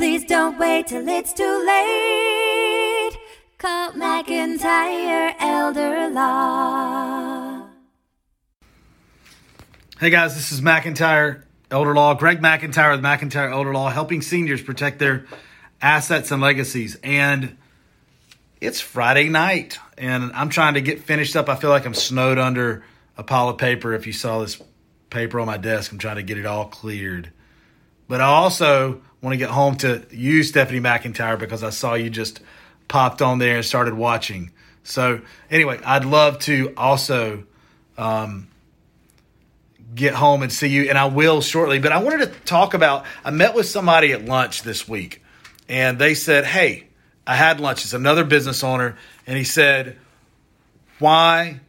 Please don't wait till it's too late. Call McIntyre Elder Law. Hey guys, this is McIntyre Elder Law. Greg McIntyre with McIntyre Elder Law, helping seniors protect their assets and legacies. And it's Friday night, and I'm trying to get finished up. I feel like I'm snowed under a pile of paper. If you saw this paper on my desk, I'm trying to get it all cleared. But I also want to get home to you, Stephanie McIntyre, because I saw you just popped on there and started watching. So, anyway, I'd love to also. Um, get home and see you, and I will shortly. But I wanted to talk about. I met with somebody at lunch this week, and they said, "Hey, I had lunch. It's another business owner, and he said, why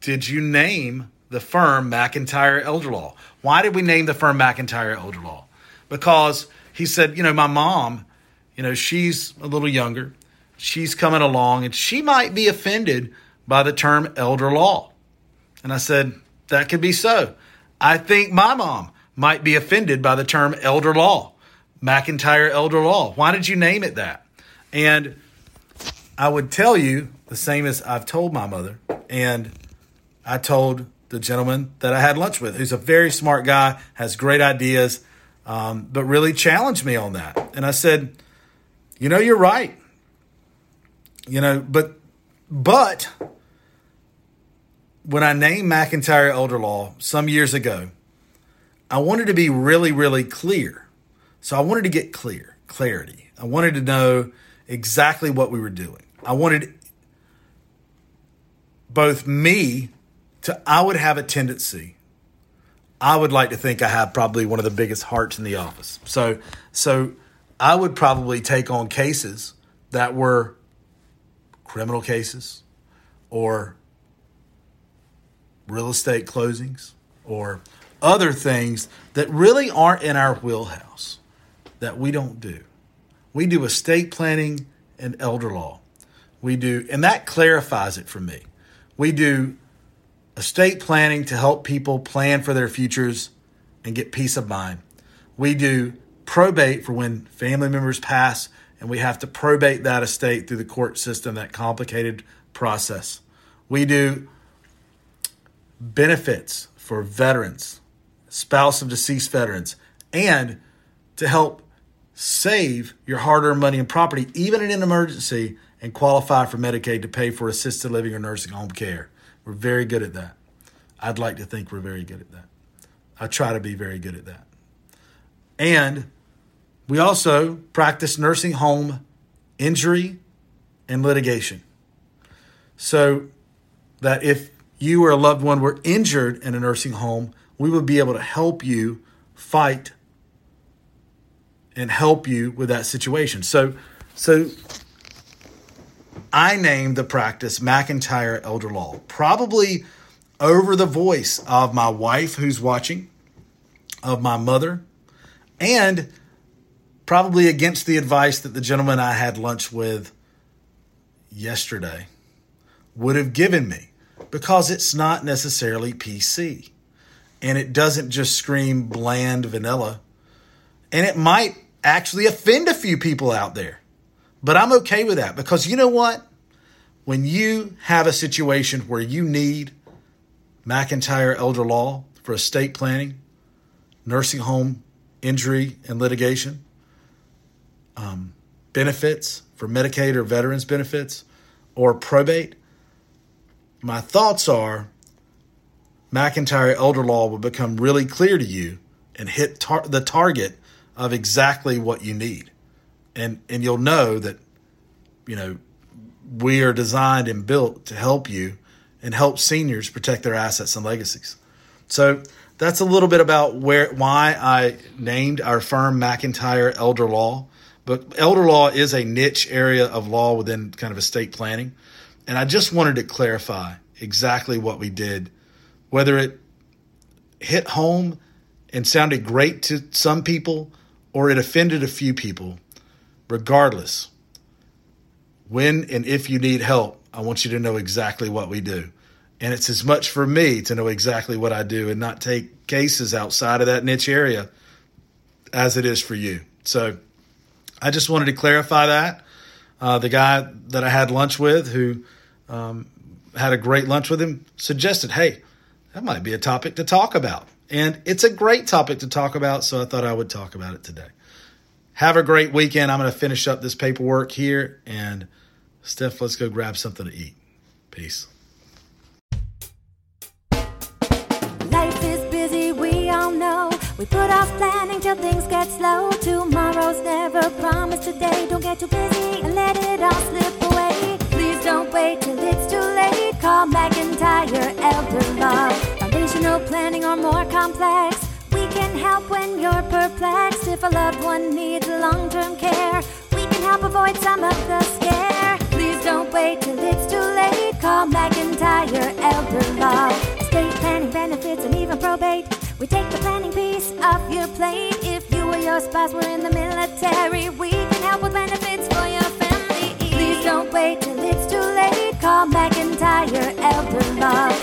did you name the firm McIntyre Elder Law? Why did we name the firm McIntyre Elder Law? Because he said, you know, my mom, you know, she's a little younger." She's coming along and she might be offended by the term elder law. And I said, that could be so. I think my mom might be offended by the term elder law, McIntyre elder law. Why did you name it that? And I would tell you the same as I've told my mother. And I told the gentleman that I had lunch with, who's a very smart guy, has great ideas, um, but really challenged me on that. And I said, you know, you're right. You know, but, but, when I named McIntyre Elder Law some years ago, I wanted to be really, really clear. So I wanted to get clear, clarity. I wanted to know exactly what we were doing. I wanted both me to, I would have a tendency. I would like to think I have probably one of the biggest hearts in the office. So, so I would probably take on cases that were criminal cases or real estate closings or other things that really aren't in our wheelhouse that we don't do. We do estate planning and elder law. We do, and that clarifies it for me. We do estate planning to help people plan for their futures and get peace of mind. We do probate for when family members pass and we have to probate that estate through the court system, that complicated process. We do benefits for veterans, spouse of deceased veterans, and to help save your hard earned money and property, even in an emergency, and qualify for Medicaid to pay for assisted living or nursing home care. We're very good at that. I'd like to think we're very good at that. I try to be very good at that. And we also practice nursing home injury and litigation. So that if you or a loved one were injured in a nursing home, we would be able to help you fight and help you with that situation. So, so I named the practice McIntyre Elder Law, probably over the voice of my wife who's watching, of my mother, and probably against the advice that the gentleman I had lunch with yesterday would have given me because it's not necessarily PC. And it doesn't just scream bland vanilla. And it might actually offend a few people out there. But I'm okay with that because you know what? When you have a situation where you need McIntyre elder law for estate planning, nursing home injury and litigation, um, benefits for Medicaid or veterans benefits, or probate, my thoughts are McIntyre elder law will become really clear to you and hit tar- the target of exactly what you need. And and you'll know that you know we are designed and built to help you and help seniors protect their assets and legacies. So that's a little bit about where why I named our firm McIntyre Elder Law. But elder law is a niche area of law within kind of estate planning. And I just wanted to clarify exactly what we did, whether it hit home and sounded great to some people or it offended a few people. Regardless, when and if you need help, I want you to know exactly what we do. And it's as much for me to know exactly what I do and not take cases outside of that niche area as it is for you. So I just wanted to clarify that. Uh, the guy that I had lunch with, who um, had a great lunch with him, suggested, hey, that might be a topic to talk about. And it's a great topic to talk about, so I thought I would talk about it today. Have a great weekend. I'm going to finish up this paperwork here. And Steph, let's go grab something to eat. Peace. Life is busy, we all know. We put off planning till things get slow. Tomorrow's never promised today. Don't get too busy and let it all slip away. Please don't wait till it's too late. Call McIntyre Elder Law. Foundational planning or more complex. Help when you're perplexed. If a loved one needs long term care, we can help avoid some of the scare. Please don't wait till it's too late. Call McIntyre Elder Law. Estate planning benefits and even probate. We take the planning piece off your plate. If you or your spouse were in the military, we can help with benefits for your family. Please don't wait till it's too late. Call McIntyre Elder Law.